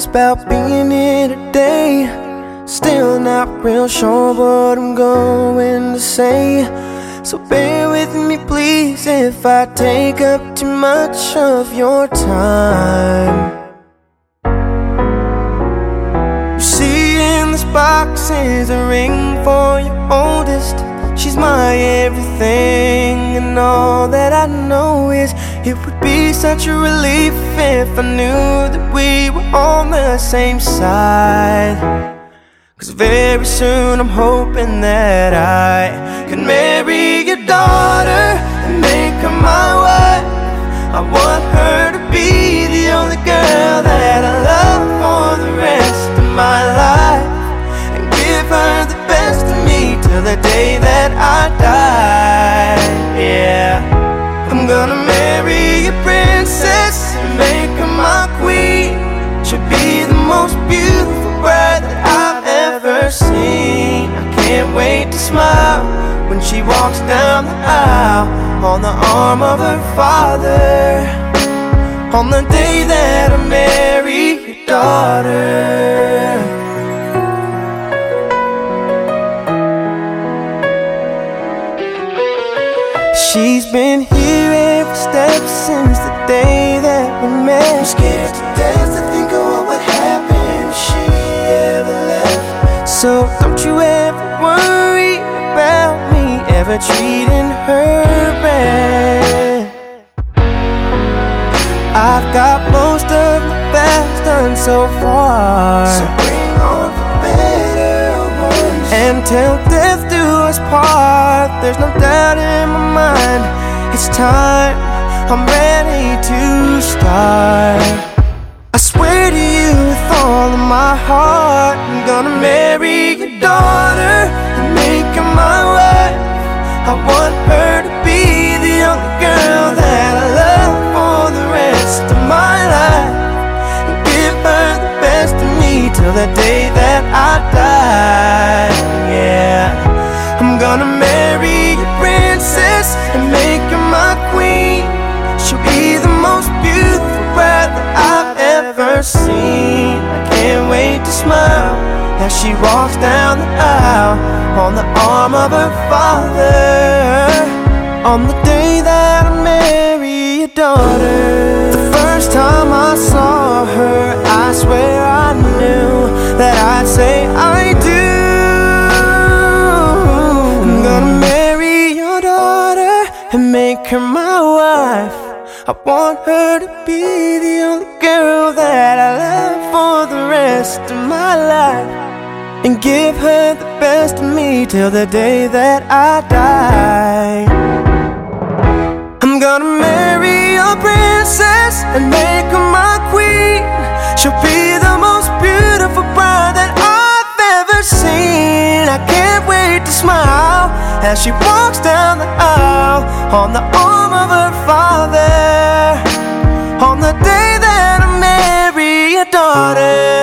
nervous about being here today. Still not real sure what I'm going to say. So bear with me, please, if I take up too much of your time. You see, in this box is a ring for your oldest. She's my everything, and all that I know is it would be such a relief if I knew that we were on the same side. Cause very soon I'm hoping that I can marry your daughter and make her my wife. I want her to be the only girl that I love for the rest of my life and give her the best of me till the day that I die. Yeah, I'm gonna most beautiful bride that I've ever seen. I can't wait to smile when she walks down the aisle on the arm of her father. On the day that I marry your daughter. She's been here every step since the day that we met. I'm scared to death me ever treating her bad. I've got most of the best done so far. So bring on the better ones. And till death do us part, there's no doubt in my mind. It's time, I'm ready to start. I swear to you with all of my heart, I'm gonna marry your daughter I want her to be the only girl that I love for the rest of my life. And give her the best of me till the day that I die. Yeah, I'm gonna marry a princess and make her my queen. She'll be the most beautiful bride that I've ever seen. I can't wait to smile as she walks down the aisle on the arm of her father. On the day that I marry your daughter. The first time I saw her, I swear I knew that I'd say I do. I'm gonna marry your daughter and make her my wife. I want her to be the only girl that I And give her the best of me till the day that I die. I'm gonna marry a princess and make her my queen. She'll be the most beautiful bride that I've ever seen. I can't wait to smile as she walks down the aisle on the arm of her father. On the day that I marry your daughter.